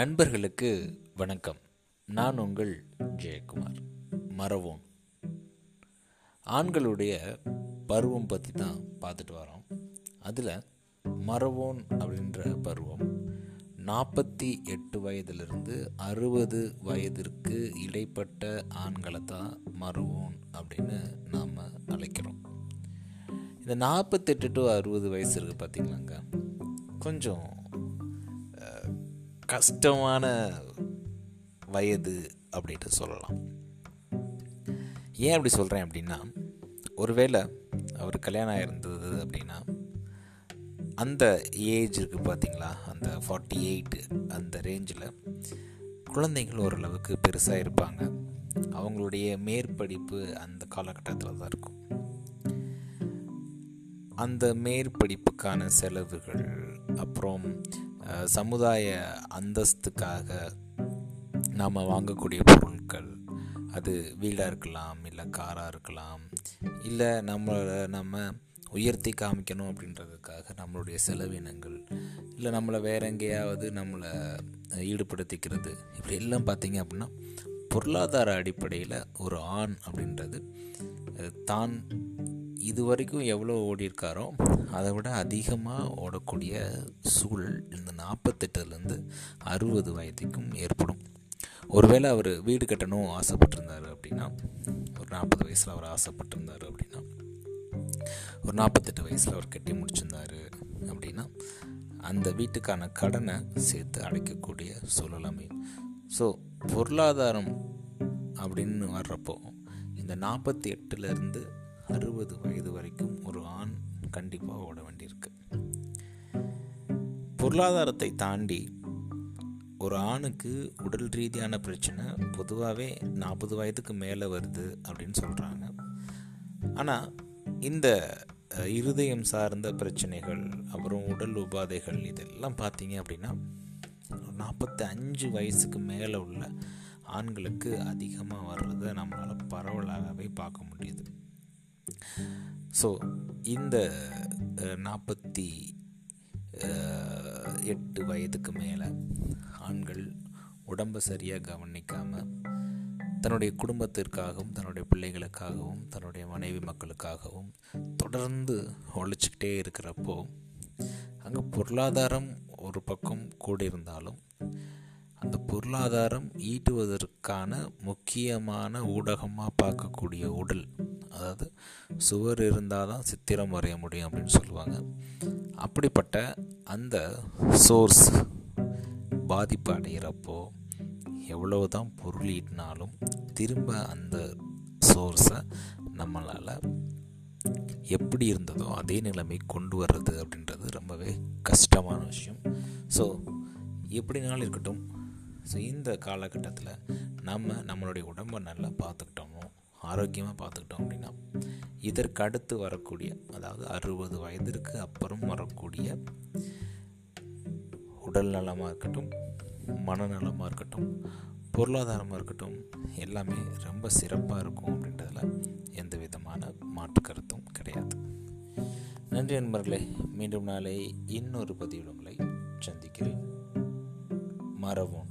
நண்பர்களுக்கு வணக்கம். நான் உங்கள் ஜெயக்குமார். மரவோன் ஆண்களுடைய பருவம் பற்றி தான் பார்த்துட்டு வரோம். அதில் மரவோன் அப்படின்ற பருவம் நாற்பத்தி எட்டு வயதிலிருந்து அறுபது வயதிற்கு இடைப்பட்ட ஆண்களை தான் மரவோன் அப்படின்னு நாம் அழைக்கிறோம். இந்த நாற்பத்தெட்டு டு அறுபது வயசு இருக்குது பார்த்திங்களாங்க கொஞ்சம் கஷ்டமான வயது அப்படின்ட்டு சொல்லலாம். ஏன் அப்படி சொல்கிறேன் அப்படின்னா ஒருவேளை அவர் கல்யாணம் ஆகிருந்தது அப்படின்னா அந்த ஏஜ் இருக்குது பார்த்தீங்களா அந்த ஃபார்ட்டி எயிட் அந்த ரேஞ்சில் குழந்தைகள் ஓரளவுக்கு பெருசாக இருப்பாங்க. அவங்களுடைய மேற்படிப்பு அந்த காலகட்டத்தில் தான் இருக்கும். அந்த மேற்படிப்புக்கான செலவுகள் அப்புறம் சமுதாய அந்தஸ்துக்காக நாம் வாங்கக்கூடிய பொருட்கள் அது வீடாக இருக்கலாம் இல்லை காராக இருக்கலாம் இல்லை நம்மளை நம்ம உயர்த்தி காமிக்கணும் அப்படின்றதுக்காக நம்மளுடைய செலவினங்கள் இல்லை நம்மளை வேற எங்கேயாவது நம்மளை ஈடுபடுத்திக்கிறது. இப்படி எல்லாம் பார்த்தீங்க அப்படின்னா பொருளாதார அடிப்படையில் ஒரு ஆண் அப்படின்றது தான் இது வரைக்கும் எவ்வளோ ஓடியிருக்காரோ அதை விட அதிகமாக ஓடக்கூடிய சூழல் இந்த நாற்பத்தெட்டுலேருந்து அறுபது வயதுக்கும் ஏற்படும். ஒருவேளை அவர் வீடு கட்டணும் ஆசைப்பட்டிருந்தார் அப்படின்னா ஒரு நாற்பது வயசில் அவர் ஆசைப்பட்டிருந்தார் அப்படின்னா ஒரு நாற்பத்தெட்டு வயசில் அவர் கட்டி முடிச்சிருந்தார் அப்படின்னா அந்த வீட்டுக்கான கடனை சேர்த்து அடைக்கக்கூடிய சூழல் அமையும். ஸோ பொருளாதாரம் அப்படின்னு வர்றப்போ இந்த நாற்பத்தி எட்டுலேருந்து இருபது வயது வரைக்கும் ஒரு ஆண் கண்டிப்பாக ஓட வேண்டியிருக்கு. பொருளாதாரத்தை தாண்டி ஒரு ஆணுக்கு உடல் ரீதியான பிரச்சனை பொதுவாகவே நாற்பது வயதுக்கு மேலே வருது அப்படின்னு சொல்கிறாங்க ஆனால் இந்த இருதயம் சார்ந்த பிரச்சனைகள் அப்புறம் உடல் உபாதைகள் இதெல்லாம் பார்த்தீங்க அப்படின்னா நாற்பத்தி அஞ்சு வயசுக்கு மேலே உள்ள ஆண்களுக்கு அதிகமாக வர்றதை நம்மளால் பரவலாகவே பார்க்க முடியுது. ஸோ இந்த நாற்பத்தி எட்டு வயதுக்கு மேலே ஆண்கள் உடம்பை சரியாக கவனிக்காமல் தன்னுடைய குடும்பத்திற்காகவும் தன்னுடைய பிள்ளைகளுக்காகவும் தன்னுடைய மனைவி மக்களுக்காகவும் தொடர்ந்து ஒழிச்சிக்கிட்டே இருக்கிறப்போ அங்கே பொருளாதாரம் ஒரு பக்கம் கூட இருந்தாலும் அந்த பொருளாதாரம் ஈட்டுவதற்கான முக்கியமான ஊடகமாக பார்க்கக்கூடிய உடல் அதாவது சுவர் இருந்தால் தான் சித்திரம் வரைய முடியும் அப்படின்னு சொல்லுவாங்க. அப்படிப்பட்ட அந்த சோர்ஸ் பாதிப்பு அடைகிறப்போ எவ்வளவு தான் பொருள் ஈட்டினாலும் திரும்ப அந்த சோர்ஸை நம்மளால் எப்படி இருந்ததோ அதே நிலைமை கொண்டு வர்றது அப்படின்றது ரொம்பவே கஷ்டமான விஷயம். ஸோ எப்படினாலும் இருக்கட்டும். ஸோ இந்த காலகட்டத்தில் நம்ம நம்மளுடைய உடம்பை நல்லா பார்த்துக்கிட்டோம். ஆரோக்கியமாக பார்த்துக்கிட்டோம் அப்படின்னா இதற்கடுத்து வரக்கூடிய அதாவது அறுபது வயதிற்கு அப்புறம் வரக்கூடிய உடல் நலமாக இருக்கட்டும் மனநலமாக இருக்கட்டும் பொருளாதாரமாக இருக்கட்டும் எல்லாமே ரொம்ப சிறப்பாக இருக்கும் அப்படின்றதில் எந்த விதமான மாற்று கருத்தும் கிடையாது. நன்றி நண்பர்களே. மீண்டும் நாளை இன்னொரு பதிவில் சந்திக்கிறேன். மரபும்